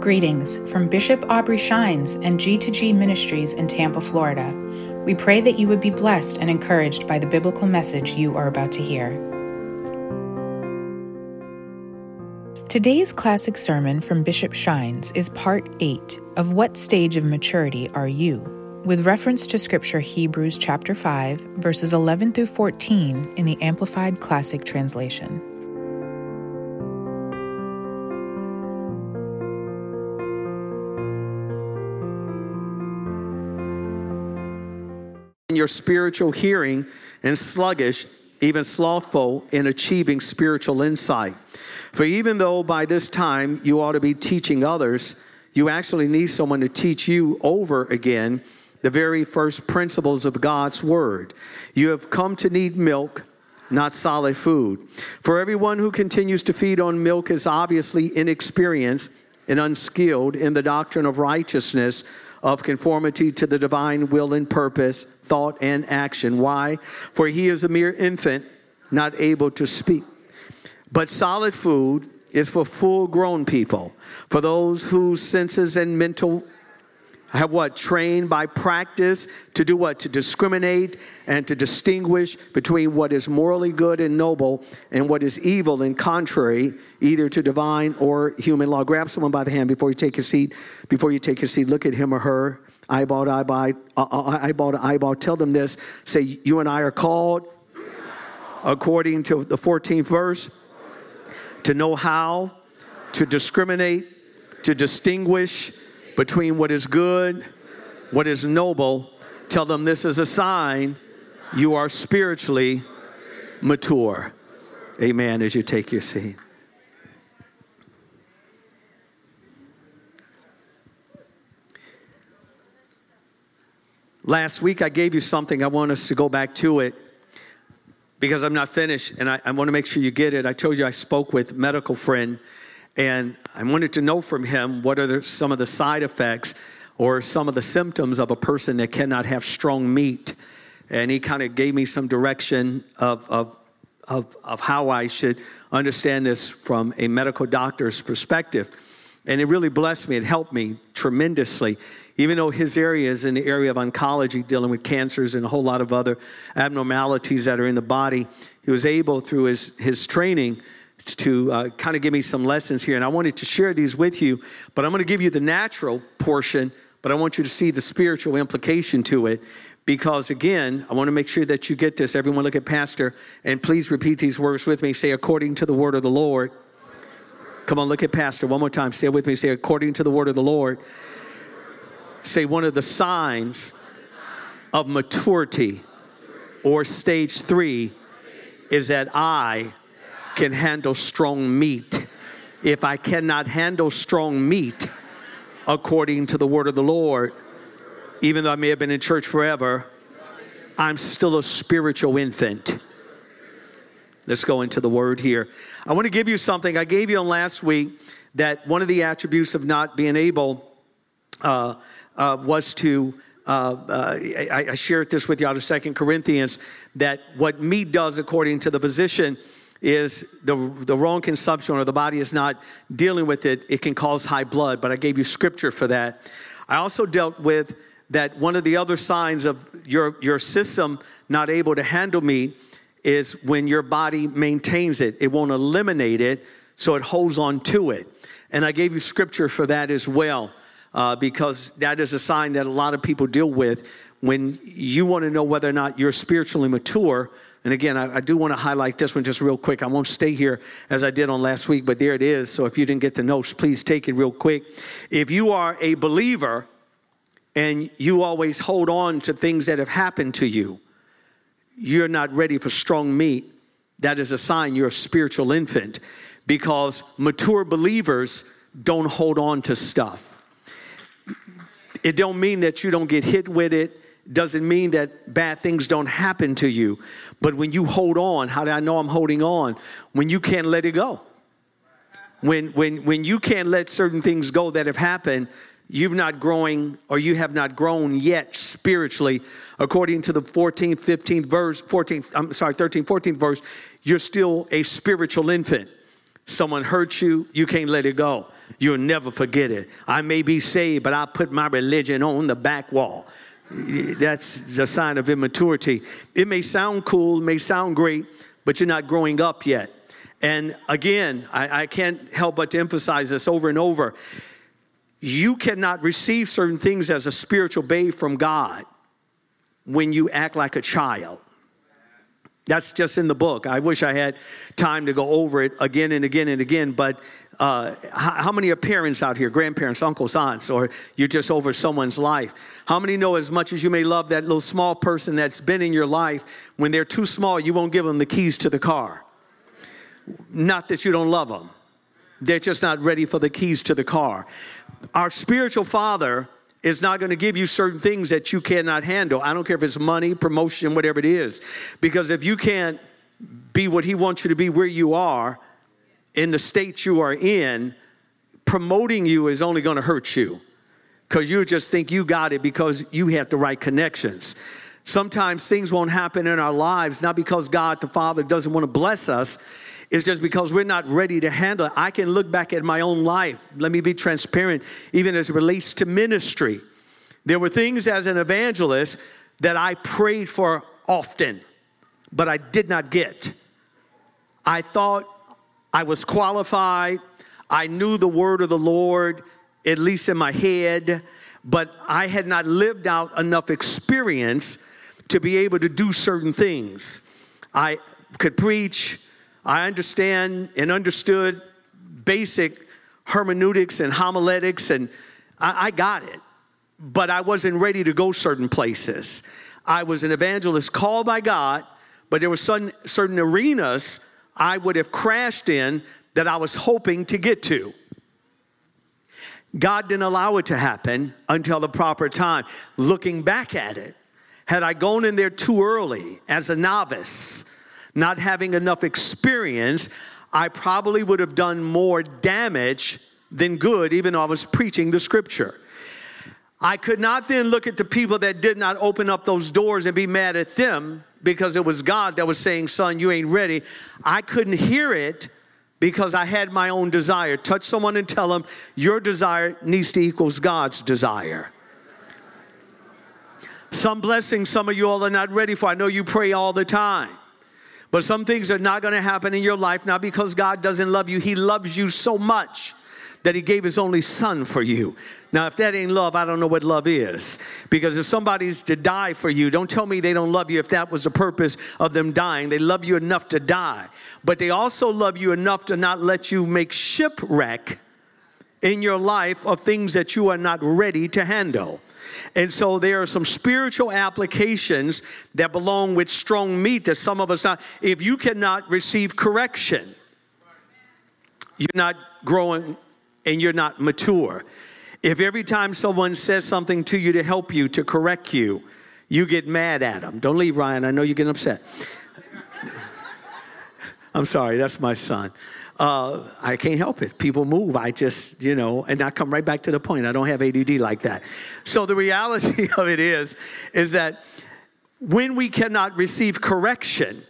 Greetings from Bishop Aubrey Shines and G2G Ministries in Tampa, Florida. We pray that you would be blessed and encouraged by the biblical message you are about to hear. Today's classic sermon from Bishop Shines is part 8 of What Stage of Maturity Are You? with reference to scripture Hebrews chapter 5 verses 11 through 14 in the Amplified Classic Translation. Your spiritual hearing and sluggish, even slothful in achieving spiritual insight. For even though by this time you ought to be teaching others, you actually need someone to teach you over again the very first principles of God's word. You have come to need milk, not solid food. For everyone who continues to feed on milk is obviously inexperienced and unskilled in the doctrine of righteousness of conformity to the divine will and purpose, thought and action. Why? For he is a mere infant, not able to speak. But solid food is for full grown people, for those whose senses and mental have what? Trained by practice to do what? To discriminate and to distinguish between what is morally good and noble and what is evil and contrary, either to divine or human law. Grab someone by the hand before you take your seat. Before you take your seat, look at him or her, eyeball to eyeball, uh, uh, eyeball to eyeball. Tell them this. Say, You and I are called, according to the 14th verse, to know how to discriminate, to distinguish between what is good, what is noble. Tell them this is a sign you are spiritually mature. Amen. As you take your seat. Last week, I gave you something. I want us to go back to it because I'm not finished and I, I want to make sure you get it. I told you I spoke with medical friend and I wanted to know from him what are the, some of the side effects or some of the symptoms of a person that cannot have strong meat. And he kind of gave me some direction of, of, of, of how I should understand this from a medical doctor's perspective. And it really blessed me. It helped me tremendously. Even though his area is in the area of oncology, dealing with cancers and a whole lot of other abnormalities that are in the body, he was able, through his, his training, to uh, kind of give me some lessons here. And I wanted to share these with you, but I'm going to give you the natural portion, but I want you to see the spiritual implication to it. Because again, I want to make sure that you get this. Everyone look at Pastor and please repeat these words with me. Say, according to the word of the Lord. Come on, look at Pastor one more time. Say it with me. Say, according to the word of the Lord. Say, one of the signs of maturity or stage three is that I can handle strong meat. If I cannot handle strong meat according to the word of the Lord, even though I may have been in church forever, I'm still a spiritual infant. Let's go into the word here. I want to give you something. I gave you on last week that one of the attributes of not being able uh, uh, was to. Uh, uh I, I, shared this with you out of Second Corinthians that what meat does according to the position is the, the wrong consumption or the body is not dealing with it, it can cause high blood. But I gave you scripture for that. I also dealt with that one of the other signs of your, your system not able to handle meat is when your body maintains it. It won't eliminate it, so it holds on to it. And I gave you scripture for that as well, uh, because that is a sign that a lot of people deal with when you want to know whether or not you're spiritually mature and again, I, I do want to highlight this one just real quick. I won't stay here as I did on last week, but there it is. So if you didn't get the notes, please take it real quick. If you are a believer and you always hold on to things that have happened to you, you're not ready for strong meat. That is a sign you're a spiritual infant because mature believers don't hold on to stuff. It don't mean that you don't get hit with it doesn't mean that bad things don't happen to you. But when you hold on, how do I know I'm holding on? When you can't let it go. When, when, when you can't let certain things go that have happened, you've not growing or you have not grown yet spiritually. According to the 14th, 15th verse, 14th, I'm sorry, 13th, 14th verse, you're still a spiritual infant. Someone hurts you, you can't let it go. You'll never forget it. I may be saved, but I put my religion on the back wall. That's a sign of immaturity. It may sound cool, may sound great, but you're not growing up yet. And again, I, I can't help but to emphasize this over and over. You cannot receive certain things as a spiritual babe from God when you act like a child. That's just in the book. I wish I had time to go over it again and again and again, but uh, how, how, many are parents out here, grandparents, uncles, aunts, or you're just over someone's life? How many know as much as you may love that little small person that's been in your life, when they're too small, you won't give them the keys to the car? Not that you don't love them, they're just not ready for the keys to the car. Our spiritual father is not going to give you certain things that you cannot handle. I don't care if it's money, promotion, whatever it is. Because if you can't be what he wants you to be where you are, in the state you are in, promoting you is only going to hurt you. Because you just think you got it because you have the right connections. Sometimes things won't happen in our lives, not because God the Father doesn't want to bless us, it's just because we're not ready to handle it. I can look back at my own life. Let me be transparent, even as it relates to ministry. There were things as an evangelist that I prayed for often, but I did not get. I thought I was qualified, I knew the word of the Lord, at least in my head, but I had not lived out enough experience to be able to do certain things. I could preach, I understand and understood basic hermeneutics and homiletics, and I, I got it. But I wasn't ready to go certain places. I was an evangelist called by God, but there were certain, certain arenas I would have crashed in that I was hoping to get to. God didn't allow it to happen until the proper time. Looking back at it, had I gone in there too early as a novice, not having enough experience, I probably would have done more damage than good, even though I was preaching the scripture. I could not then look at the people that did not open up those doors and be mad at them because it was God that was saying, Son, you ain't ready. I couldn't hear it because I had my own desire. Touch someone and tell them, Your desire needs to equals God's desire. Some blessings some of you all are not ready for. I know you pray all the time. But some things are not going to happen in your life, not because God doesn't love you. He loves you so much that He gave His only Son for you. Now, if that ain't love, I don't know what love is. Because if somebody's to die for you, don't tell me they don't love you if that was the purpose of them dying. They love you enough to die. But they also love you enough to not let you make shipwreck in your life of things that you are not ready to handle. And so there are some spiritual applications that belong with strong meat that some of us not. If you cannot receive correction, you're not growing and you're not mature. If every time someone says something to you to help you, to correct you, you get mad at them. Don't leave, Ryan. I know you're getting upset. I'm sorry, that's my son uh, I can't help it. People move. I just, you know, and I come right back to the point. I don't have ADD like that. So the reality of it is, is that when we cannot receive correction,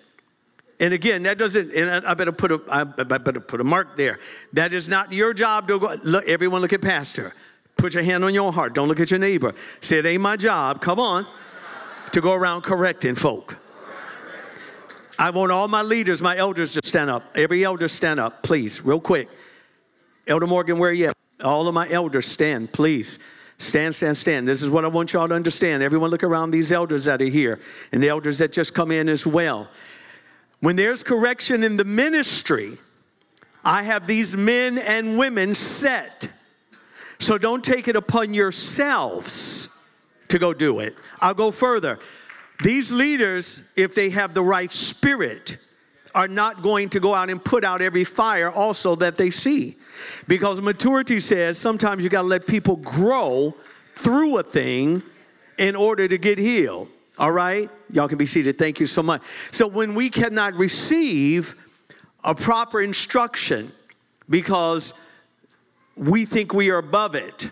and again, that doesn't, and I better put a, I better put a mark there. That is not your job to go, look, everyone look at pastor. Put your hand on your heart. Don't look at your neighbor. Say, it ain't my job, come on, to go around correcting folk. I want all my leaders, my elders to stand up. Every elder stand up, please, real quick. Elder Morgan, where are you? at? All of my elders stand, please. Stand, stand, stand. This is what I want y'all to understand. Everyone look around these elders that are here and the elders that just come in as well. When there's correction in the ministry, I have these men and women set. So don't take it upon yourselves to go do it. I'll go further. These leaders, if they have the right spirit, are not going to go out and put out every fire also that they see. Because maturity says sometimes you got to let people grow through a thing in order to get healed. All right? Y'all can be seated. Thank you so much. So when we cannot receive a proper instruction because we think we are above it, it,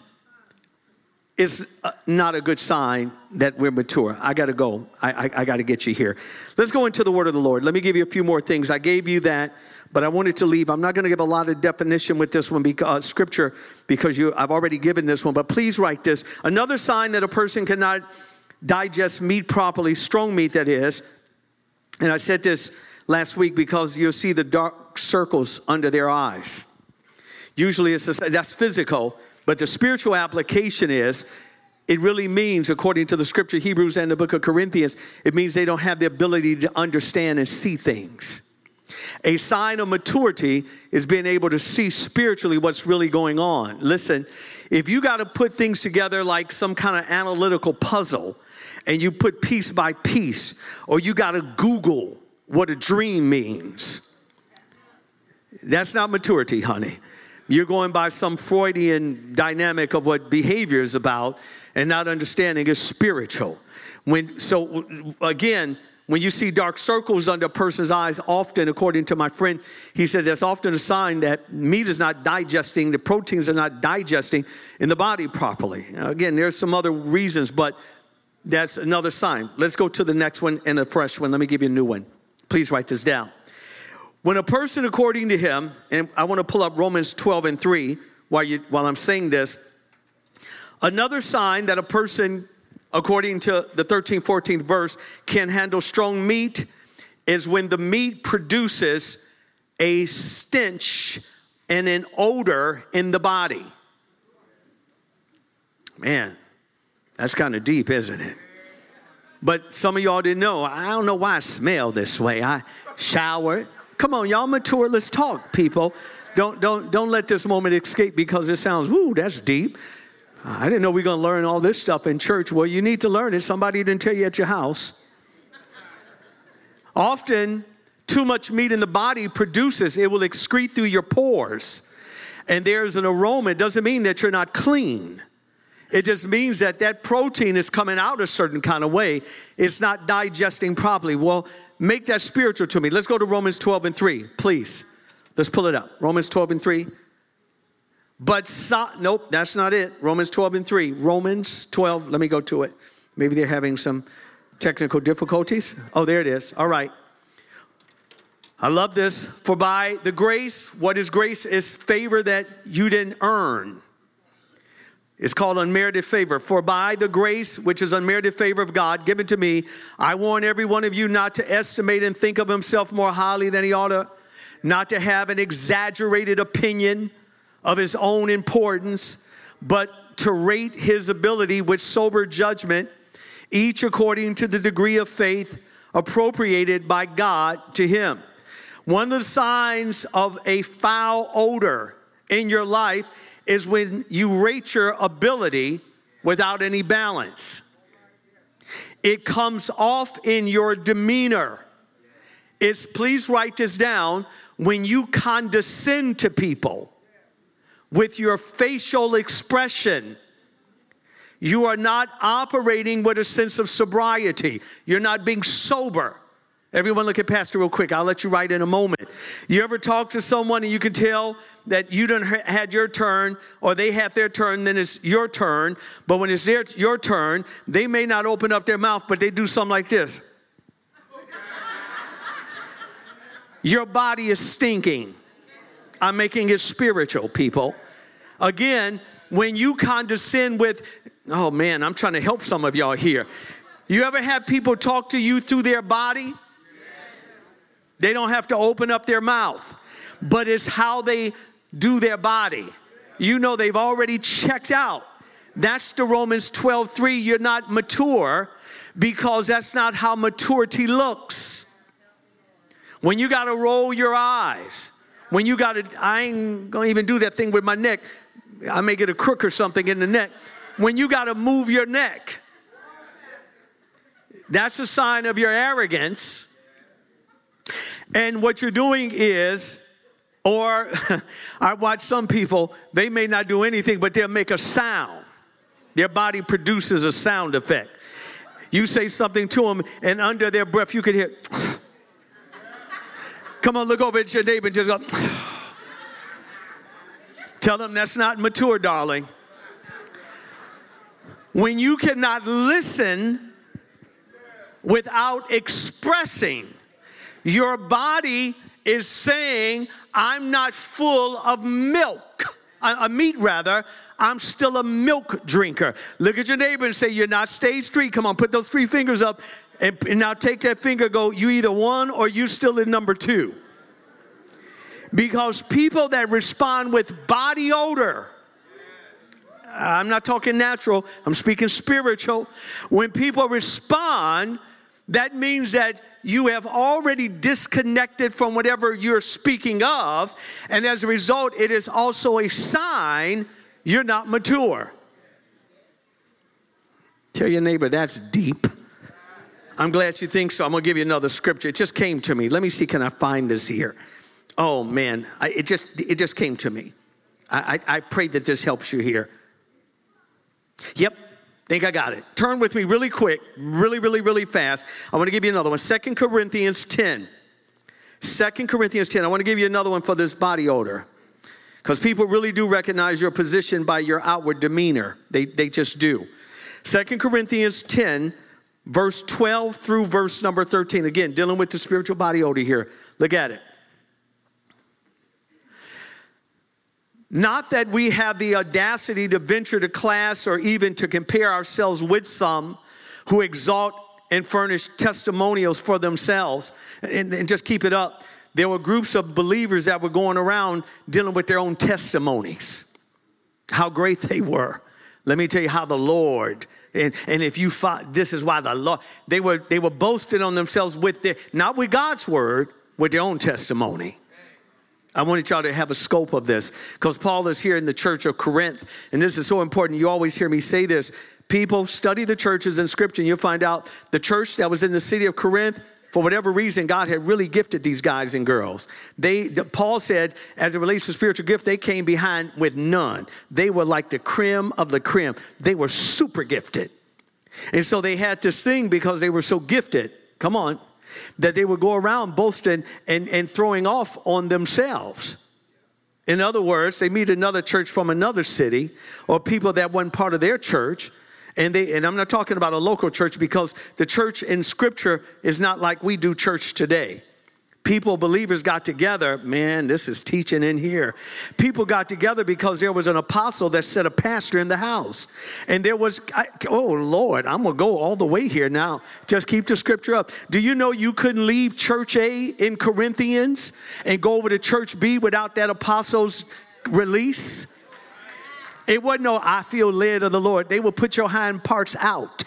is uh, not a good sign that we're mature. I got to go. I, I, I got to get you here. Let's go into the word of the Lord. Let me give you a few more things. I gave you that but I wanted to leave. I'm not going to give a lot of definition with this one because uh, scripture because you I've already given this one, but please write this. Another sign that a person cannot digest meat properly, strong meat that is. And I said this last week because you'll see the dark circles under their eyes. Usually it's a, that's physical, but the spiritual application is it really means, according to the scripture, Hebrews and the book of Corinthians, it means they don't have the ability to understand and see things. A sign of maturity is being able to see spiritually what's really going on. Listen, if you got to put things together like some kind of analytical puzzle and you put piece by piece, or you got to Google what a dream means, that's not maturity, honey. You're going by some Freudian dynamic of what behavior is about and not understanding is spiritual. When, so, again, when you see dark circles under a person's eyes, often, according to my friend, he said that's often a sign that meat is not digesting, the proteins are not digesting in the body properly. Now, again, there's some other reasons, but that's another sign. Let's go to the next one and a fresh one. Let me give you a new one. Please write this down. When a person, according to him, and I want to pull up Romans 12 and 3 while, you, while I'm saying this, another sign that a person, according to the 13th, 14th verse, can handle strong meat is when the meat produces a stench and an odor in the body. Man, that's kind of deep, isn't it? But some of y'all didn't know. I don't know why I smell this way. I showered, Come on, y'all mature. Let's talk, people. Don't, don't, don't let this moment escape because it sounds, woo, that's deep. I didn't know we are going to learn all this stuff in church. Well, you need to learn it. Somebody didn't tell you at your house. Often, too much meat in the body produces, it will excrete through your pores. And there's an aroma. It doesn't mean that you're not clean. It just means that that protein is coming out a certain kind of way. It's not digesting properly. Well, make that spiritual to me. Let's go to Romans 12 and 3, please. Let's pull it up. Romans 12 and 3. But, so, nope, that's not it. Romans 12 and 3. Romans 12, let me go to it. Maybe they're having some technical difficulties. Oh, there it is. All right. I love this. For by the grace, what is grace? Is favor that you didn't earn. It's called unmerited favor. For by the grace, which is unmerited favor of God given to me, I warn every one of you not to estimate and think of himself more highly than he ought to, not to have an exaggerated opinion of his own importance, but to rate his ability with sober judgment, each according to the degree of faith appropriated by God to him. One of the signs of a foul odor in your life is when you rate your ability without any balance. It comes off in your demeanor. It's, please write this down, when you condescend to people with your facial expression. You are not operating with a sense of sobriety. You're not being sober. Everyone look at Pastor real quick. I'll let you write in a moment. You ever talk to someone and you can tell that you done had your turn or they have their turn, then it's your turn. But when it's their, your turn, they may not open up their mouth, but they do something like this. your body is stinking. I'm making it spiritual, people. Again, when you condescend with, oh man, I'm trying to help some of y'all here. You ever have people talk to you through their body? They don't have to open up their mouth, but it's how they do their body. You know they've already checked out. That's the Romans 12 3. You're not mature because that's not how maturity looks. When you got to roll your eyes, when you got to, I ain't gonna even do that thing with my neck. I may get a crook or something in the neck. When you got to move your neck, that's a sign of your arrogance. And what you're doing is or I watch some people, they may not do anything, but they'll make a sound. Their body produces a sound effect. You say something to them, and under their breath, you can hear, come on, look over at your neighbor and just go, tell them that's not mature, darling. When you cannot listen without expressing, your body is saying, I'm not full of milk, a meat rather. I'm still a milk drinker. Look at your neighbor and say, You're not stage three. Come on, put those three fingers up. And, and now take that finger, go, You either one or you still in number two. Because people that respond with body odor, I'm not talking natural, I'm speaking spiritual. When people respond, that means that you have already disconnected from whatever you're speaking of, and as a result, it is also a sign you're not mature. Tell your neighbor that's deep. I'm glad you think so. I'm going to give you another scripture. It just came to me. Let me see, can I find this here? Oh man, I, it just it just came to me. I, I, I pray that this helps you here. Yep, think I got it. Turn with me really quick, really, really, really fast. I want to give you another one. Second Corinthians 10. 2 Corinthians 10. I want to give you another one for this body odor. Because people really do recognize your position by your outward demeanor. They, they just do. 2 Corinthians 10, verse 12 through verse number 13. Again, dealing with the spiritual body odor here. Look at it. Not that we have the audacity to venture to class or even to compare ourselves with some who exalt and furnish testimonials for themselves and, and, just keep it up. There were groups of believers that were going around dealing with their own testimonies, how great they were. Let me tell you how the Lord, and, and if you fought, this is why the Lord, they were, they were boasting on themselves with their, not with God's word, with their own testimony. I wanted y'all to have a scope of this because Paul is here in the church of Corinth, and this is so important. You always hear me say this. People study the churches in scripture, and you'll find out the church that was in the city of Corinth, for whatever reason, God had really gifted these guys and girls. They, Paul said, as it relates to spiritual gift, they came behind with none. They were like the creme of the creme. They were super gifted. And so they had to sing because they were so gifted. Come on that they would go around boasting and, and throwing off on themselves. In other words, they meet another church from another city or people that weren't part of their church. And they and I'm not talking about a local church because the church in scripture is not like we do church today people, believers got together. Man, this is teaching in here. People got together because there was an apostle that set a pastor in the house. And there was, I, oh Lord, I'm going to go all the way here now. Just keep the scripture up. Do you know you couldn't leave church A in Corinthians and go over to church B without that apostle's release? It wasn't no, I feel led of the Lord. They would put your hind parts out.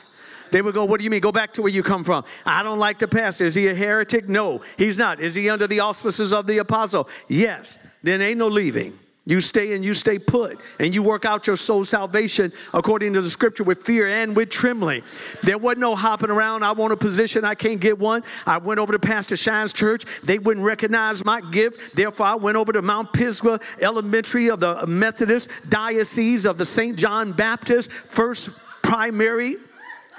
They would go, What do you mean? Go back to where you come from. I don't like the pastor. Is he a heretic? No, he's not. Is he under the auspices of the apostle? Yes. Then ain't no leaving. You stay and you stay put, and you work out your soul salvation according to the scripture with fear and with trembling. There wasn't no hopping around. I want a position, I can't get one. I went over to Pastor Shines' church. They wouldn't recognize my gift. Therefore, I went over to Mount Pisgah Elementary of the Methodist Diocese of the St. John Baptist, first primary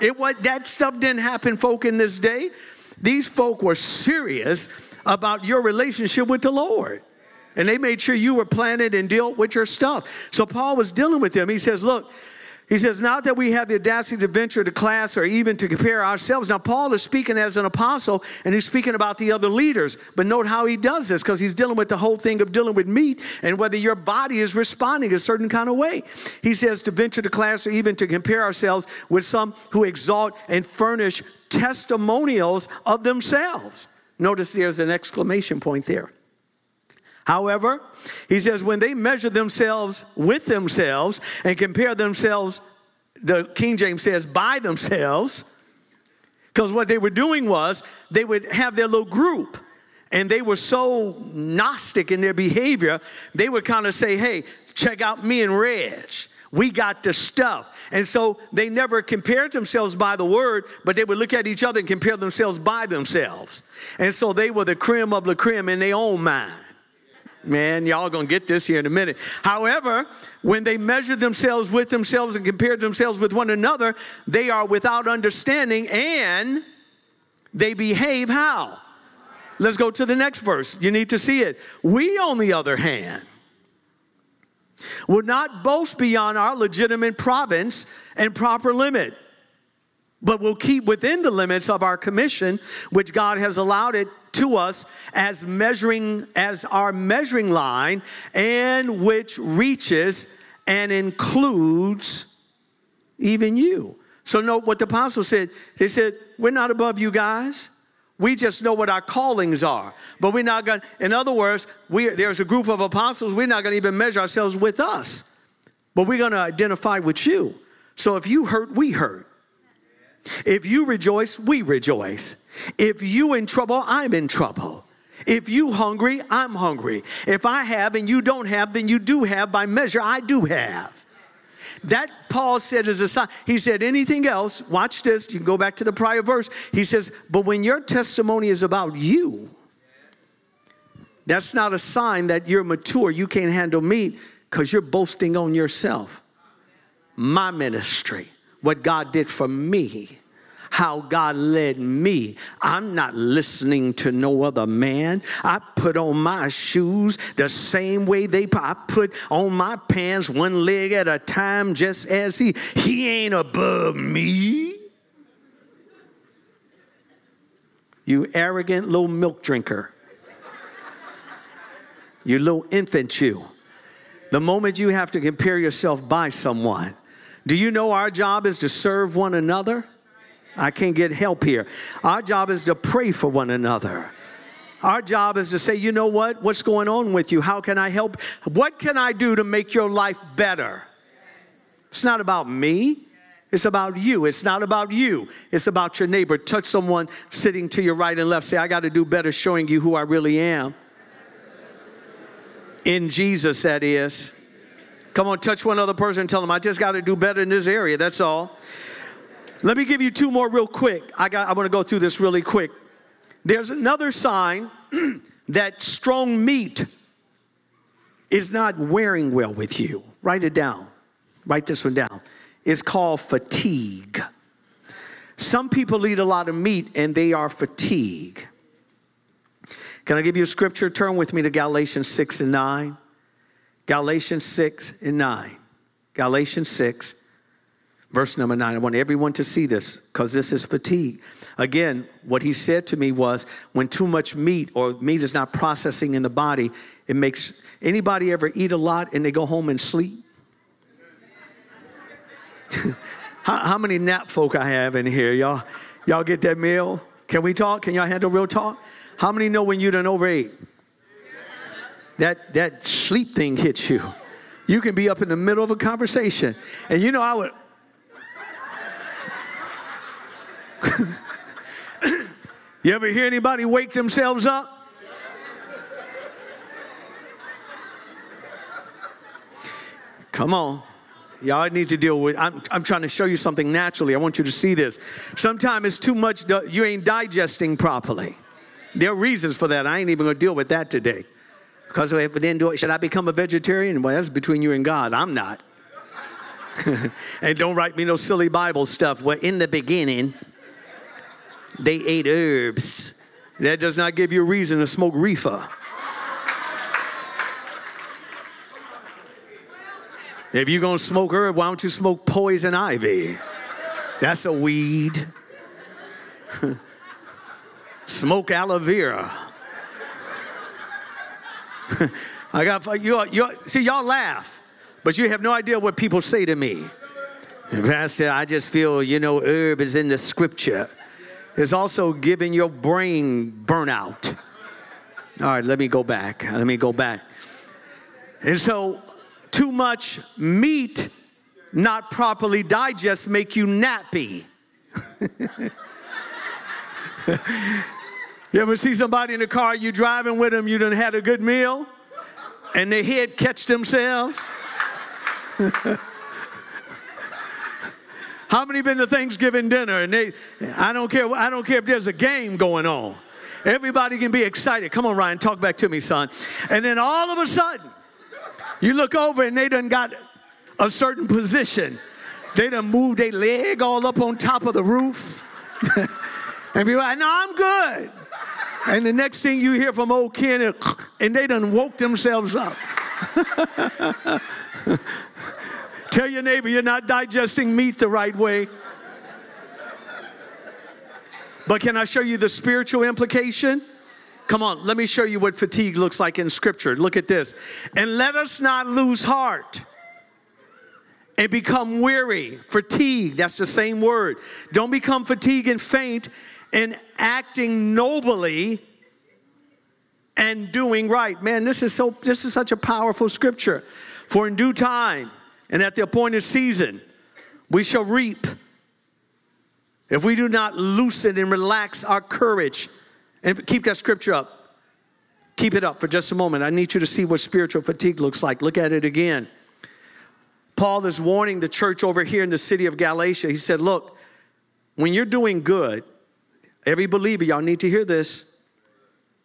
it was that stuff didn't happen, folk, in this day. These folk were serious about your relationship with the Lord. And they made sure you were planted and dealt with your stuff. So Paul was dealing with them. He says, Look, he says, not that we have the audacity to venture to class or even to compare ourselves. Now, Paul is speaking as an apostle and he's speaking about the other leaders. But note how he does this because he's dealing with the whole thing of dealing with meat and whether your body is responding a certain kind of way. He says to venture to class or even to compare ourselves with some who exalt and furnish testimonials of themselves. Notice there's an exclamation point there. However, he says, when they measure themselves with themselves and compare themselves, the King James says, by themselves, because what they were doing was they would have their little group and they were so gnostic in their behavior, they would kind of say, hey, check out me and Reg. We got the stuff. And so they never compared themselves by the word, but they would look at each other and compare themselves by themselves. And so they were the creme of the creme in their own mind. Man, y'all gonna get this here in a minute. However, when they measure themselves with themselves and compare themselves with one another, they are without understanding and they behave how? Let's go to the next verse. You need to see it. We, on the other hand, would not boast beyond our legitimate province and proper limit. But we'll keep within the limits of our commission, which God has allowed it to us as measuring, as our measuring line, and which reaches and includes even you. So, note what the apostle said. They said, We're not above you guys. We just know what our callings are. But we're not going in other words, we, there's a group of apostles, we're not going to even measure ourselves with us. But we're going to identify with you. So if you hurt, we hurt. If you rejoice, we rejoice. If you in trouble, I'm in trouble. If you hungry, I'm hungry. If I have and you don't have, then you do have by measure, I do have. That Paul said as a sign. He said, anything else, watch this, you can go back to the prior verse. He says, but when your testimony is about you, that's not a sign that you're mature, you can't handle meat, because you're boasting on yourself. My ministry, what God did for me how God led me. I'm not listening to no other man. I put on my shoes the same way they put. I put on my pants one leg at a time, just as he. He ain't above me. You arrogant little milk drinker. You little infant, you. The moment you have to compare yourself by someone, do you know our job is to serve one another? I can't get help here. Our job is to pray for one another. Our job is to say, you know what? What's going on with you? How can I help? What can I do to make your life better? It's not about me. It's about you. It's not about you. It's about your neighbor. Touch someone sitting to your right and left. Say, I got to do better showing you who I really am. In Jesus, that is. Come on, touch one other person and tell them, I just got to do better in this area. That's all. Let me give you two more real quick. I got I want to go through this really quick. There's another sign that strong meat is not wearing well with you. Write it down. Write this one down. It's called fatigue. Some people eat a lot of meat and they are fatigued. Can I give you a scripture? Turn with me to Galatians 6 and 9. Galatians 6 and 9. Galatians 6 Verse number nine, I want everyone to see this because this is fatigue. Again, what he said to me was when too much meat or meat is not processing in the body, it makes anybody ever eat a lot and they go home and sleep? how, how, many nap folk I have in here? Y'all, y'all get that meal? Can we talk? Can y'all handle real talk? How many know when you done overate? That, that sleep thing hits you. You can be up in the middle of a conversation. And you know, I would, you ever hear anybody wake themselves up? Come on. Y'all need to deal with I'm, I'm trying to show you something naturally. I want you to see this. Sometimes it's too much, you ain't digesting properly. There are reasons for that. I ain't even gonna deal with that today. Because if didn't do should I become a vegetarian? Well, that's between you and God. I'm not. and don't write me no silly Bible stuff. Well, in the beginning, they ate herbs. That does not give you a reason to smoke reefer. If you're gonna smoke herb, why don't you smoke poison ivy? That's a weed. smoke aloe vera. I got you. You see, y'all laugh, but you have no idea what people say to me. Pastor, I just feel you know herb is in the scripture is also giving your brain burnout. All right, let me go back. Let me go back. And so, too much meat not properly digest make you nappy. you ever see somebody in the car you driving with them, you done had a good meal, and their head catch themselves? How many been to Thanksgiving dinner and they I don't care I don't care if there's a game going on. Everybody can be excited. Come on, Ryan, talk back to me, son. And then all of a sudden, you look over and they done got a certain position. They done moved their leg all up on top of the roof. and be like, no, I'm good. And the next thing you hear from old Ken, and they done woke themselves up. Tell your neighbor you're not digesting meat the right way. But can I show you the spiritual implication? Come on, let me show you what fatigue looks like in scripture. Look at this. And let us not lose heart and become weary. Fatigue, that's the same word. Don't become fatigued and faint in acting nobly and doing right. Man, this is so this is such a powerful scripture. For in due time and at the appointed season we shall reap if we do not loosen and relax our courage. And keep that scripture up. Keep it up for just a moment. I need you to see what spiritual fatigue looks like. Look at it again. Paul is warning the church over here in the city of Galatia. He said, Look, when you're doing good, every believer, y'all need to hear this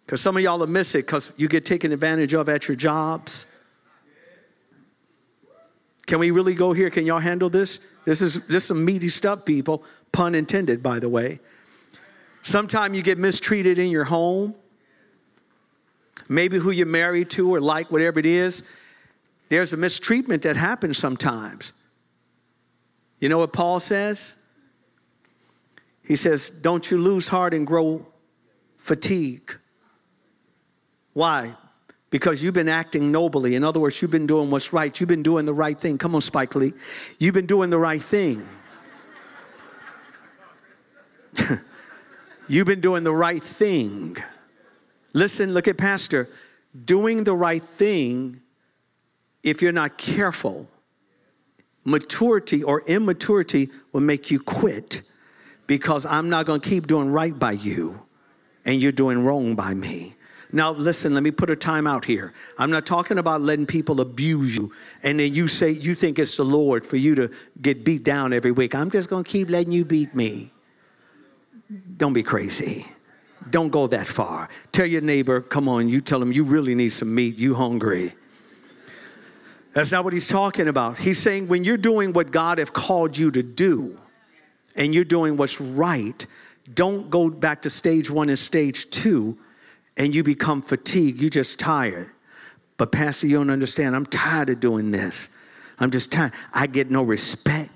because some of y'all will miss it because you get taken advantage of at your jobs. Can we really go here? Can y'all handle this? This is just some meaty stuff, people. Pun intended, by the way. Sometimes you get mistreated in your home. Maybe who you're married to or like, whatever it is. There's a mistreatment that happens sometimes. You know what Paul says? He says, Don't you lose heart and grow fatigue. Why? Because you've been acting nobly. In other words, you've been doing what's right. You've been doing the right thing. Come on, Spike Lee. You've been doing the right thing. you've been doing the right thing. Listen, look at Pastor. Doing the right thing if you're not careful, maturity or immaturity will make you quit because I'm not going to keep doing right by you and you're doing wrong by me. Now, listen, let me put a time out here. I'm not talking about letting people abuse you and then you say you think it's the Lord for you to get beat down every week. I'm just going to keep letting you beat me. Don't be crazy. Don't go that far. Tell your neighbor, come on, you tell him you really need some meat, you hungry. That's not what he's talking about. He's saying when you're doing what God have called you to do and you're doing what's right, don't go back to stage one and stage two and you become fatigued. You're just tired. But Pastor, you don't understand. I'm tired of doing this. I'm just tired. I get no respect.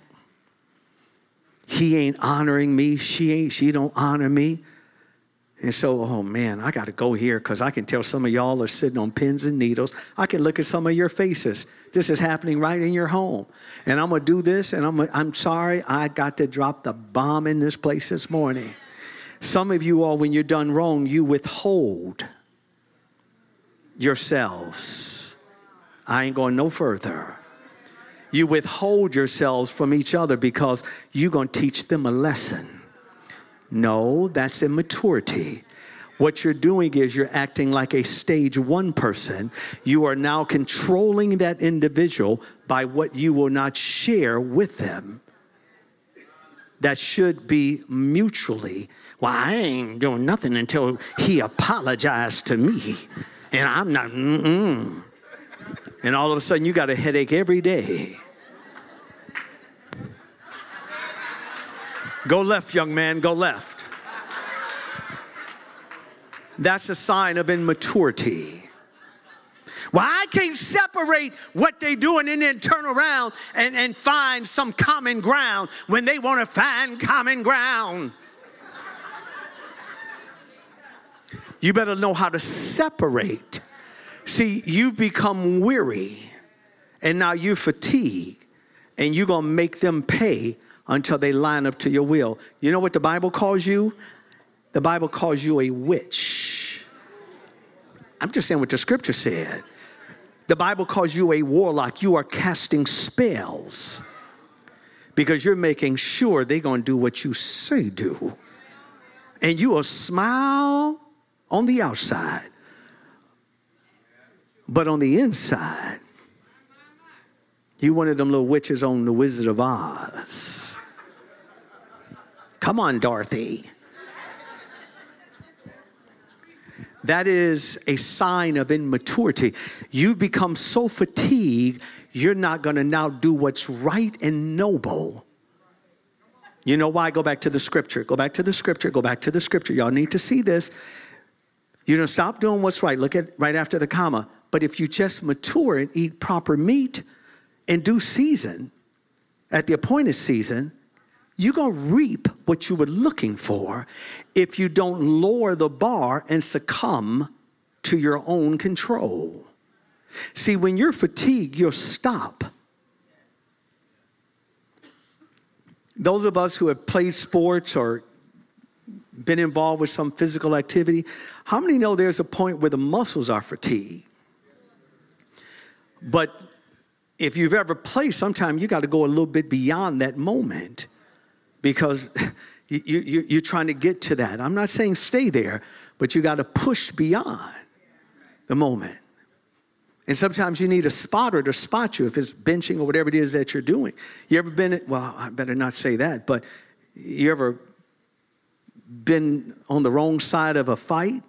He ain't honoring me. She ain't, she don't honor me. And so, oh man, I got to go here because I can tell some of y'all are sitting on pins and needles. I can look at some of your faces. This is happening right in your home. And I'm going to do this, and I'm, I'm sorry, I got to drop the bomb in this place this morning. Some of you all, when you're done wrong, you withhold yourselves. I ain't going no further. You withhold yourselves from each other because you're going to teach them a lesson. No, that's immaturity. What you're doing is you're acting like a stage one person. You are now controlling that individual by what you will not share with them. That should be mutually. Well, I ain't doing nothing until he apologized to me. And I'm not, mm-mm. And all of a sudden, you got a headache every day. Go left, young man, go left. That's a sign of immaturity. Well, I can't separate what they're doing and then turn around and, and find some common ground when they want to find common ground. You better know how to separate. See, you've become weary and now you're fatigued and you're going to make them pay until they line up to your will. You know what the Bible calls you? The Bible calls you a witch. I'm just saying what the scripture said. The Bible calls you a warlock. You are casting spells because you're making sure they're going to do what you say do. And you will smile on the outside, but on the inside, you one of them little witches on the Wizard of Oz. Come on, Dorothy. That is a sign of immaturity. You've become so fatigued, you're not going to now do what's right and noble. You know why? Go back to the scripture. Go back to the scripture. Go back to the scripture. Y'all need to see this. You don't stop doing what's right. Look at right after the comma. But if you just mature and eat proper meat in due season, at the appointed season, you're going to reap what you were looking for if you don't lower the bar and succumb to your own control. See, when you're fatigued, you'll stop. Those of us who have played sports or been involved with some physical activity, how many know there's a point where the muscles are fatigued? But if you've ever played, sometimes you got to go a little bit beyond that moment because you, you, you're trying to get to that. I'm not saying stay there, but you got to push beyond the moment. And sometimes you need a spotter to spot you if it's benching or whatever it is that you're doing. You ever been, well, I better not say that, but you ever been on the wrong side of a fight?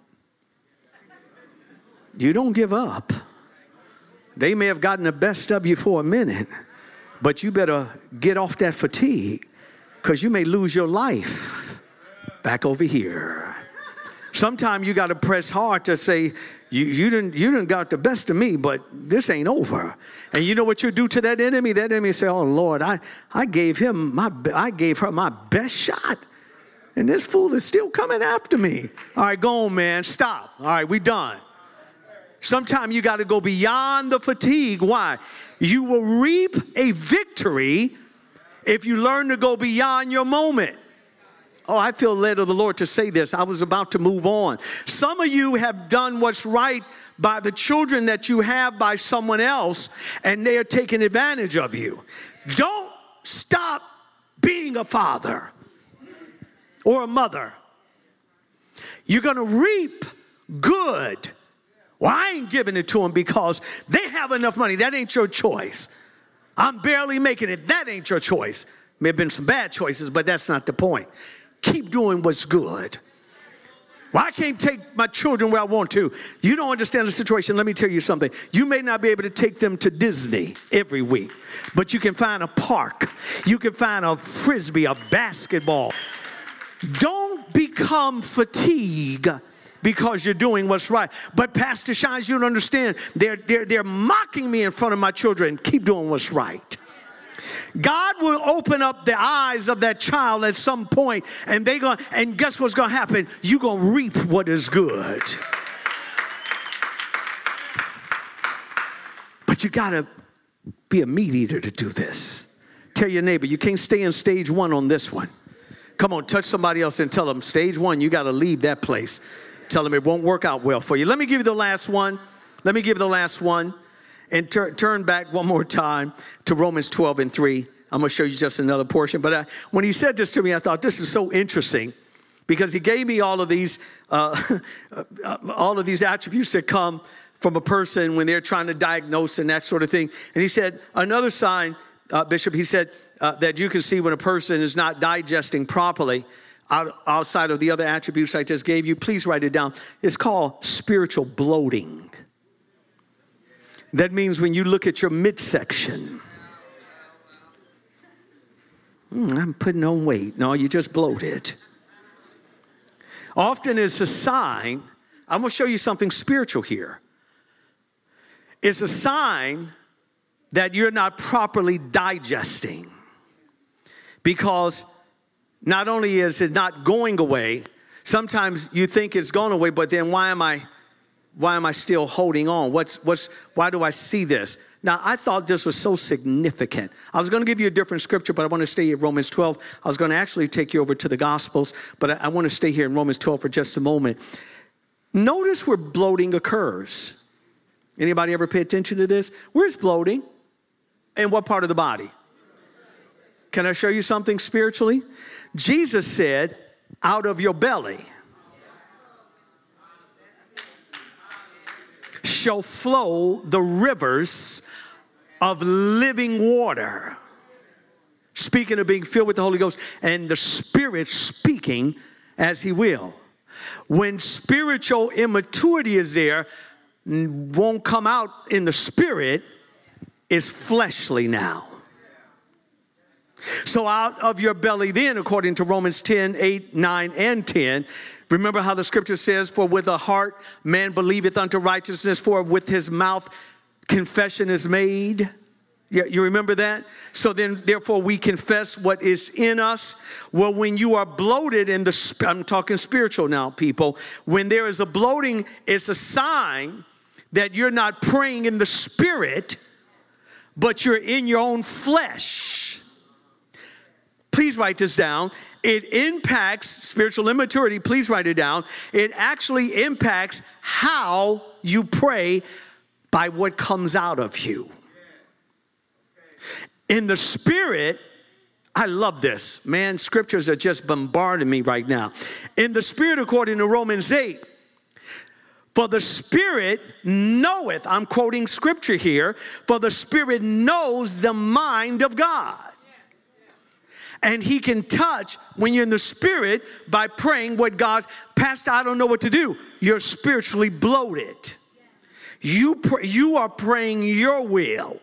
You don't give up. They may have gotten the best of you for a minute, but you better get off that fatigue because you may lose your life back over here. Sometimes you got to press hard to say, you, you, didn't, you didn't got the best of me, but this ain't over. And you know what you do to that enemy? That enemy say, oh Lord, I, I gave him my, I gave her my best shot. And this fool is still coming after me. All right, go on, man. Stop. All right, we done. Sometimes you got to go beyond the fatigue. Why? You will reap a victory if you learn to go beyond your moment. Oh, I feel led of the Lord to say this. I was about to move on. Some of you have done what's right by the children that you have by someone else, and they are taking advantage of you. Don't stop being a father or a mother. You're gonna reap good well, I ain't giving it to them because they have enough money. That ain't your choice. I'm barely making it. That ain't your choice. May have been some bad choices, but that's not the point. Keep doing what's good. Well, I can't take my children where I want to. You don't understand the situation. Let me tell you something. You may not be able to take them to Disney every week, but you can find a park. You can find a frisbee, a basketball. Don't become fatigued because you're doing what's right. But Pastor Shines, you don't understand. They're, they're, they're mocking me in front of my children. Keep doing what's right. God will open up the eyes of that child at some point, and they going and guess what's gonna happen? You're gonna reap what is good. But you gotta be a meat eater to do this. Tell your neighbor, you can't stay in stage one on this one. Come on, touch somebody else and tell them, stage one, you gotta leave that place tell them it won't work out well for you. Let me give you the last one. Let me give you the last one and tur- turn back one more time to Romans 12 and 3. I'm going to show you just another portion. But I, uh, when he said this to me, I thought this is so interesting because he gave me all of these, uh, all of these attributes that come from a person when they're trying to diagnose and that sort of thing. And he said another sign, uh, Bishop. He said uh, that you can see when a person is not digesting properly outside of the other attributes I just gave you, please write it down. It's called spiritual bloating. That means when you look at your midsection, mm, I'm putting on weight. No, you just bloated. Often it's a sign, I'm gonna show you something spiritual here. It's a sign that you're not properly digesting because not only is it not going away, sometimes you think it's gone away, but then why am I why am I still holding on? What's what's why do I see this? Now I thought this was so significant. I was going to give you a different scripture, but I want to stay at Romans 12. I was going to actually take you over to the Gospels, but I, I want to stay here in Romans 12 for just a moment. Notice where bloating occurs. Anybody ever pay attention to this? Where's bloating? In what part of the body? Can I show you something spiritually? Jesus said, out of your belly shall flow the rivers of living water. Speaking of being filled with the Holy Ghost and the Spirit speaking as He will. When spiritual immaturity is there, won't come out in the Spirit, is fleshly now. So out of your belly, then, according to Romans 10 8, 9, and 10, remember how the scripture says, For with the heart man believeth unto righteousness, for with his mouth confession is made. You remember that? So then, therefore, we confess what is in us. Well, when you are bloated in the, I'm talking spiritual now, people. When there is a bloating, it's a sign that you're not praying in the spirit, but you're in your own flesh. Please write this down. It impacts spiritual immaturity. Please write it down. It actually impacts how you pray by what comes out of you. In the spirit, I love this. Man, scriptures are just bombarding me right now. In the spirit, according to Romans 8, for the Spirit knoweth, I'm quoting scripture here, for the Spirit knows the mind of God. And he can touch when you're in the Spirit by praying what God's, Pastor, I don't know what to do. You're spiritually bloated. You, pray, you are praying your will.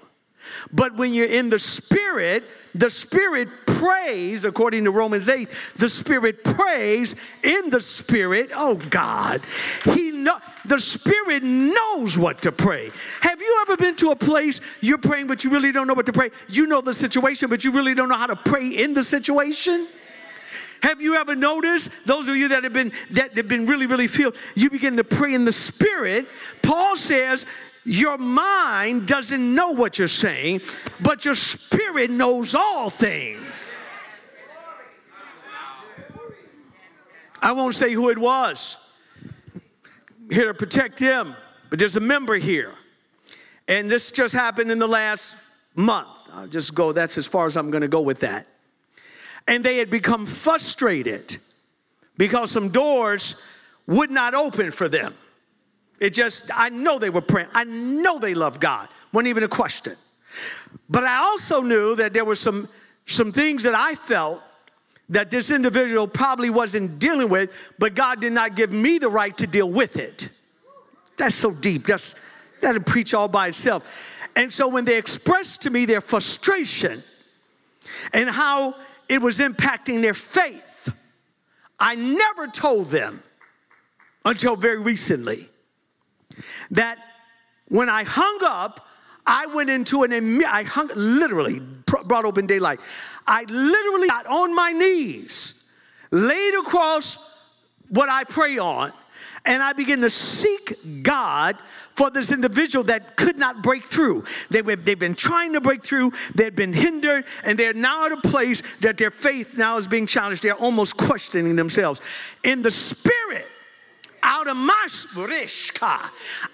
But when you're in the Spirit, the Spirit prays, according to Romans 8, the Spirit prays in the Spirit. Oh God, He know the Spirit knows what to pray. Have you ever been to a place you're praying, but you really don't know what to pray? You know the situation, but you really don't know how to pray in the situation? Have you ever noticed those of you that have been that have been really really filled you begin to pray in the spirit Paul says your mind doesn't know what you're saying, but your spirit knows all things. I won't say who it was. Here to protect them, but there's a member here. And this just happened in the last month. I'll just go, that's as far as I'm to go with that. And they had become frustrated because some doors would not open for them. It just, I know they were praying. I know they loved God. Wasn't even a question. But I also knew that there were some, some things that I felt that this individual probably wasn't dealing with, but God did not give me the right to deal with it. That's so deep. That's that'll preach all by itself. And so when they expressed to me their frustration and how it was impacting their faith, I never told them until very recently that when I hung up, I went into an, I hung, literally, brought open daylight. I literally got on my knees, laid across what I pray on, and I began to seek God for this individual that could not break through. They were, they've been trying to break through, they've been hindered, and they're now at a place that their faith now is being challenged. They're almost questioning themselves. In the spirit, out of my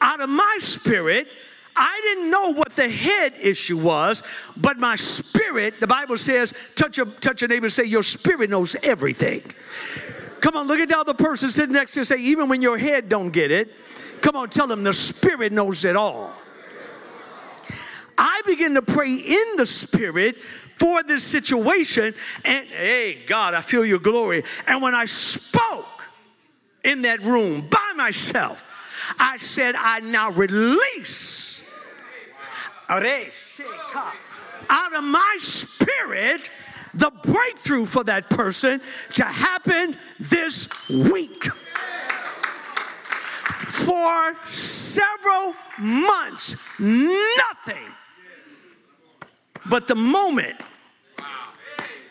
out of my spirit, I didn't know what the head issue was, but my spirit, the Bible says, touch your, touch neighbor and say, Your spirit knows everything. Come on, look at the other person sitting next to you say, Even when your head don't get it, come on, tell them the spirit knows it all. I begin to pray in the spirit for this situation, and hey, God, I feel your glory. And when I spoke in that room by myself, I said, I now release out of my spirit the breakthrough for that person to happen this week. For several months, nothing. But the moment,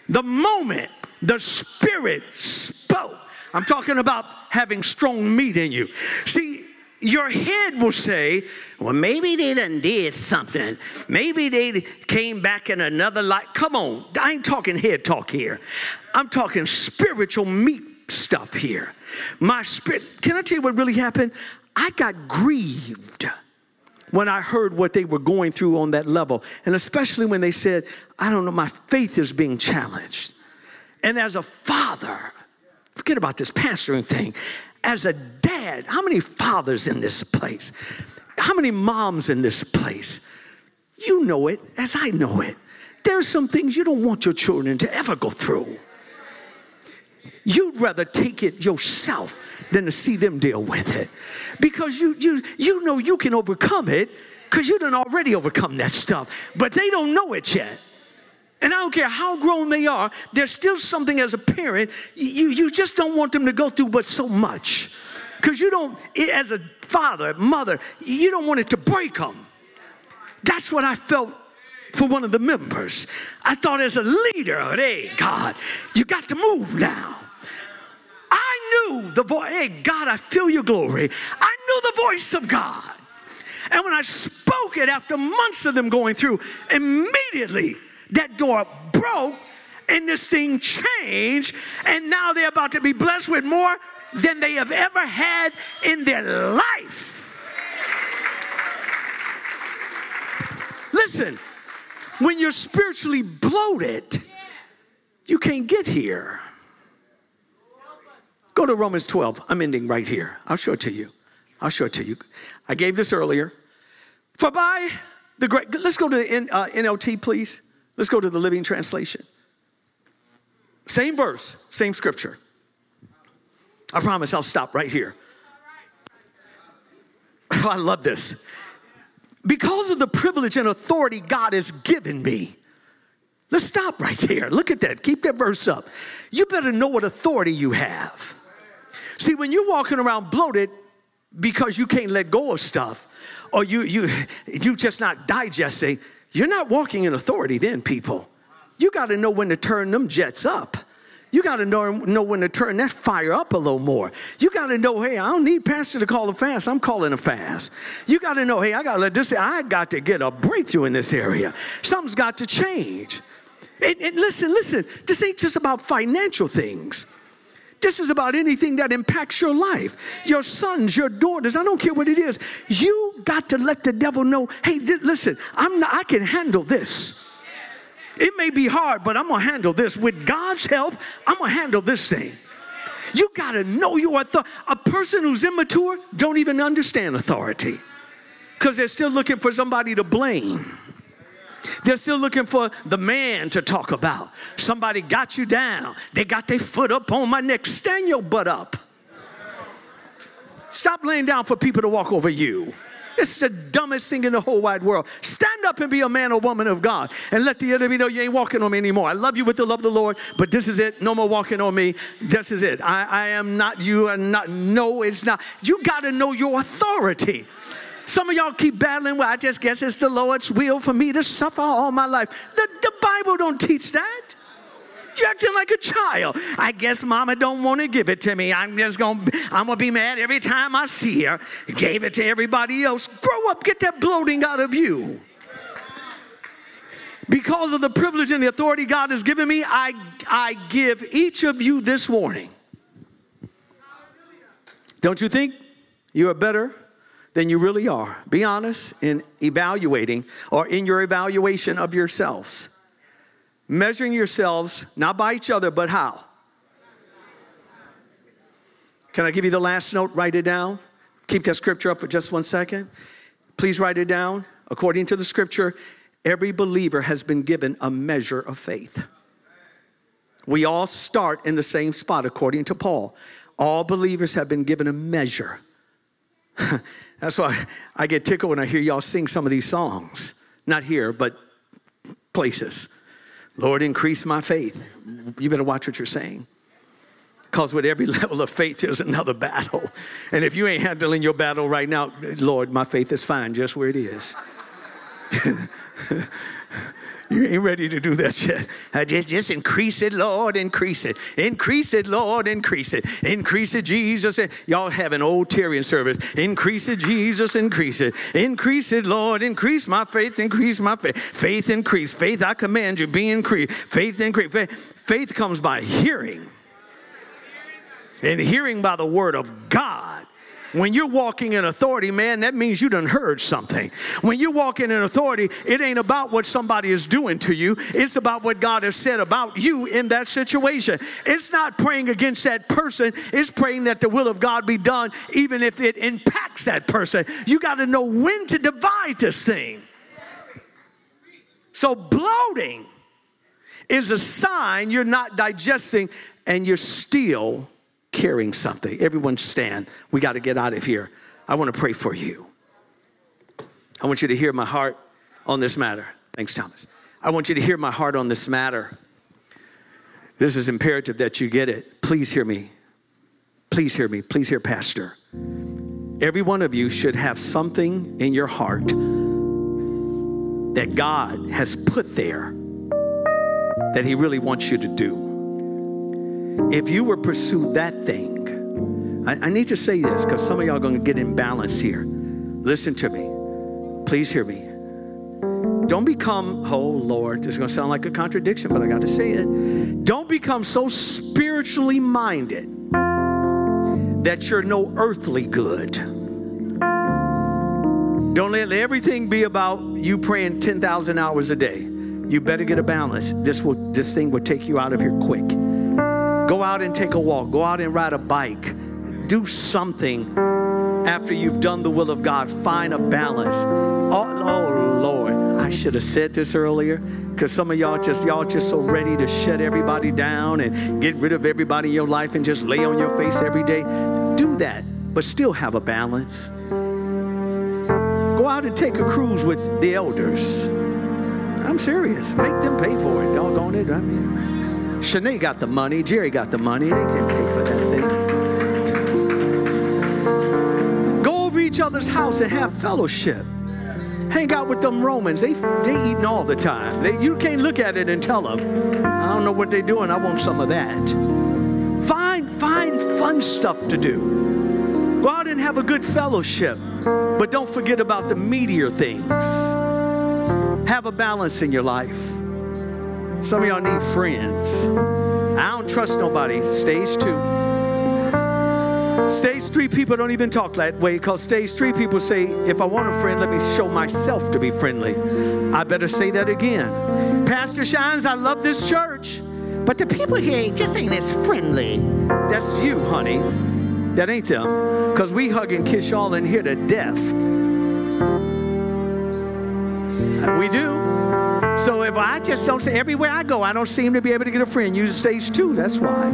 the moment the Spirit spoke, I'm talking about having strong meat in you. See, your head will say, well, maybe they done did something. Maybe they came back in another life. Come on, I ain't talking head talk here. I'm talking spiritual meat stuff here. My spirit, can I tell you what really happened? I got grieved when I heard what they were going through on that level. And especially when they said, I don't know, my faith is being challenged. And as a father, forget about this pastoring thing as a dad, how many fathers in this place? How many moms in this place? You know it as I know it. There are some things you don't want your children to ever go through. You'd rather take it yourself than to see them deal with it. Because you you you know you can overcome it because you done already overcome that stuff. But they don't know it yet. And I don't care how grown they are, there's still something as a parent, you, you just don't want them to go through but so much. Because you don't, as a father, mother, you don't want it to break them. That's what I felt for one of the members. I thought as a leader, hey, God, you got to move now. I knew the voice, hey, God, I feel your glory. I knew the voice of God. And when I spoke it after months of them going through, immediately that door broke and this thing changed. And now they're about to be blessed with more than they have ever had in their life. Listen, when you're spiritually bloated, you can't get here. Go to Romans 12. I'm ending right here. I'll show it to you. I'll show it to you. I gave this earlier. For by the great, let's go to the N, uh, NLT, please. Let's go to the Living Translation. Same verse, same scripture. I promise I'll stop right here. I love this. Because of the privilege and authority God has given me. Let's stop right there. Look at that. Keep that verse up. You better know what authority you have. See, when you're walking around bloated because you can't let go of stuff, or you you you just not digesting, you're not walking in authority then, people. You got to know when to turn them jets up. You got to know, know when to turn that fire up a little more. You got to know, hey, I don't need pastor to call a fast. I'm calling a fast. You got to know, hey, I got to let this. I got to get a breakthrough in this area. Something's got to change. And, and listen, listen. This ain't just about financial things. This is about anything that impacts your life, your sons, your daughters. I don't care what it is. You got to let the devil know, hey, listen, I'm not, I can handle this. It may be hard, but I'm gonna handle this. With God's help, I'm gonna handle this thing. You gotta know your authority. A person who's immature don't even understand authority because they're still looking for somebody to blame. They're still looking for the man to talk about. Somebody got you down. They got their foot up on my neck. Stand your butt up. Stop laying down for people to walk over you. It's the dumbest thing in the whole wide world. Stand up and be a man or woman of God and let the enemy know you ain't walking on me anymore. I love you with the love of the Lord, but this is it. No more walking on me. This is it. I, I am not you and not, no, it's not. You got to know your authority. Some of y'all keep battling. Well, I just guess it's the Lord's will for me to suffer all my life. The, the Bible don't teach that. You're acting like a child. I guess mama don't want to give it to me. I'm just gonna I'm gonna be mad every time I see her. Gave it to everybody else. Grow up, get that bloating out of you. Because of the privilege and the authority God has given me, I, I give each of you this warning. Don't you think you are better than you really are. Be honest in evaluating or in your evaluation of yourselves. Measuring yourselves not by each other, but how? Can I give you the last note? Write it down. Keep that scripture up for just one second. Please write it down. According to the scripture, every believer has been given a measure of faith. We all start in the same spot, according to Paul. All believers have been given a measure. That's why I get tickled when I hear y'all sing some of these songs. Not here, but places. Lord, increase my faith. You better watch what you're saying. Because with every level of faith, there's another battle. And if you ain't handling your battle right now, Lord, my faith is fine just where it is. You ain't ready to do that yet. I just, just increase it, Lord, increase it. Increase it, Lord, increase it. Increase it, Jesus. Y'all have an old tarrying service. Increase it, Jesus, increase it. Increase it, Lord, increase my faith, increase my faith. Faith increase. Faith, I command you, be increased. Faith increase. Faith, faith comes by hearing. And hearing by the word of God. When you're walking in authority, man, that means you done heard something. When you're walking in authority, it ain't about what somebody is doing to you, it's about what God has said about you in that situation. It's not praying against that person, it's praying that the will of God be done, even if it impacts that person. You got to know when to divide this thing. So, bloating is a sign you're not digesting and you're still carrying something. Everyone stand. We got to get out of here. I want to pray for you. I want you to hear my heart on this matter. Thanks, Thomas. I want you to hear my heart on this matter. This is imperative that you get it. Please hear me. Please hear me. Please hear Pastor. Every one of you should have something in your heart that God has put there that He really wants you to do. If you were pursue that thing, I, I need to say this because some of y'all are going to get imbalanced here. Listen to me. Please hear me. Don't become, oh Lord, this is going to sound like a contradiction, but I got to say it. Don't become so spiritually minded that you're no earthly good. Don't let everything be about you praying 10,000 hours a day. You better get a balance. This will this thing will take you out of here quick. Go out and take a walk. Go out and ride a bike. Do something after you've done the will of God. Find a balance. Oh, oh Lord, I should have said this earlier because some of y'all just y'all just so ready to shut everybody down and get rid of everybody in your life and just lay on your face every day. Do that, but still have a balance. Go out and take a cruise with the elders. I'm serious. Make them pay for it. Doggone it. I mean, Shanae got the money. Jerry got the money. They can pay for that thing. Go over each other's house and have fellowship. Hang out with them Romans. They they eating all the time. They, you can't look at it and tell them, I don't know what they're doing. I want some of that. Find find fun stuff to do. Go out and have a good fellowship, but don't forget about the meatier things. Have a balance in your life. Some of y'all need friends. I don't trust nobody. Stage two. Stage three people don't even talk that way because stage three people say, if I want a friend, let me show myself to be friendly. I better say that again. Pastor Shines, I love this church, but the people here just ain't as friendly. That's you, honey. That ain't them. Because we hug and kiss y'all in here to death. We do. So if I just don't say everywhere I go, I don't seem to be able to get a friend. Use stage two. That's why.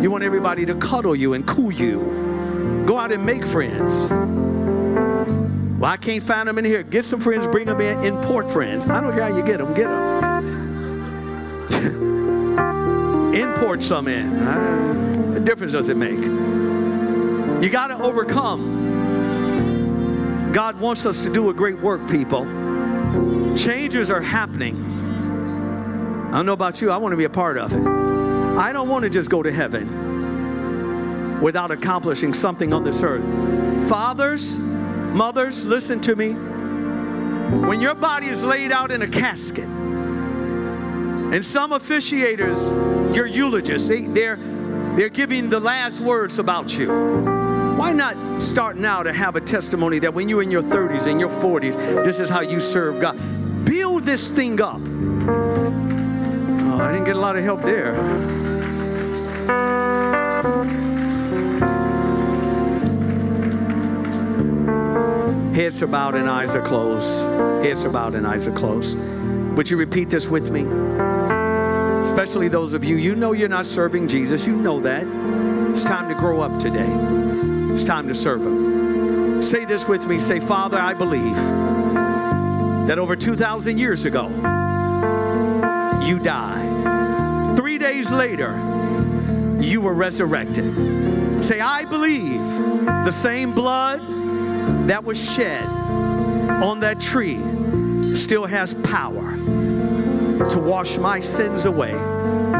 You want everybody to cuddle you and cool you. Go out and make friends. Well, I can't find them in here. Get some friends, bring them in, import friends. I don't care how you get them, get them. import some in. Uh, what difference does it make? You got to overcome. God wants us to do a great work, people. Changes are happening. I don't know about you, I want to be a part of it. I don't want to just go to heaven without accomplishing something on this earth. Fathers, mothers, listen to me. When your body is laid out in a casket, and some officiators, your eulogists, they, they're, they're giving the last words about you. Why not start now to have a testimony that when you're in your 30s and your 40s, this is how you serve God? Build this thing up. Oh, I didn't get a lot of help there. Heads are bowed and eyes are closed. Heads are bowed and eyes are closed. Would you repeat this with me? Especially those of you, you know you're not serving Jesus. You know that. It's time to grow up today. It's time to serve Him. Say this with me. Say, Father, I believe that over 2,000 years ago, you died. Three days later, you were resurrected. Say, I believe the same blood that was shed on that tree still has power to wash my sins away.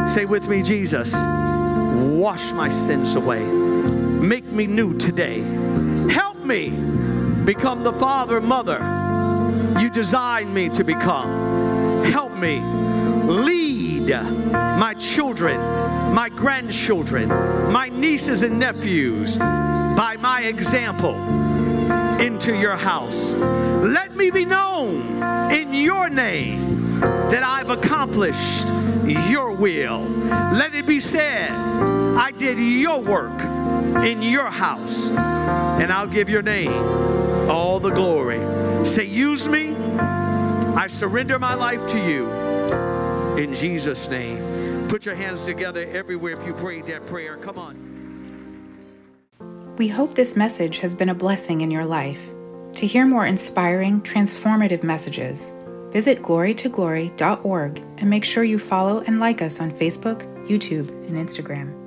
Say with me, Jesus, wash my sins away. Make me new today. Help me become the father, mother you designed me to become. Help me lead my children, my grandchildren, my nieces and nephews by my example into your house. Let me be known in your name that I've accomplished your will. Let it be said, I did your work in your house, and I'll give your name all the glory. Say, use me. I surrender my life to you in Jesus' name. Put your hands together everywhere if you prayed that prayer. Come on. We hope this message has been a blessing in your life. To hear more inspiring, transformative messages, visit glorytoglory.org and make sure you follow and like us on Facebook, YouTube, and Instagram.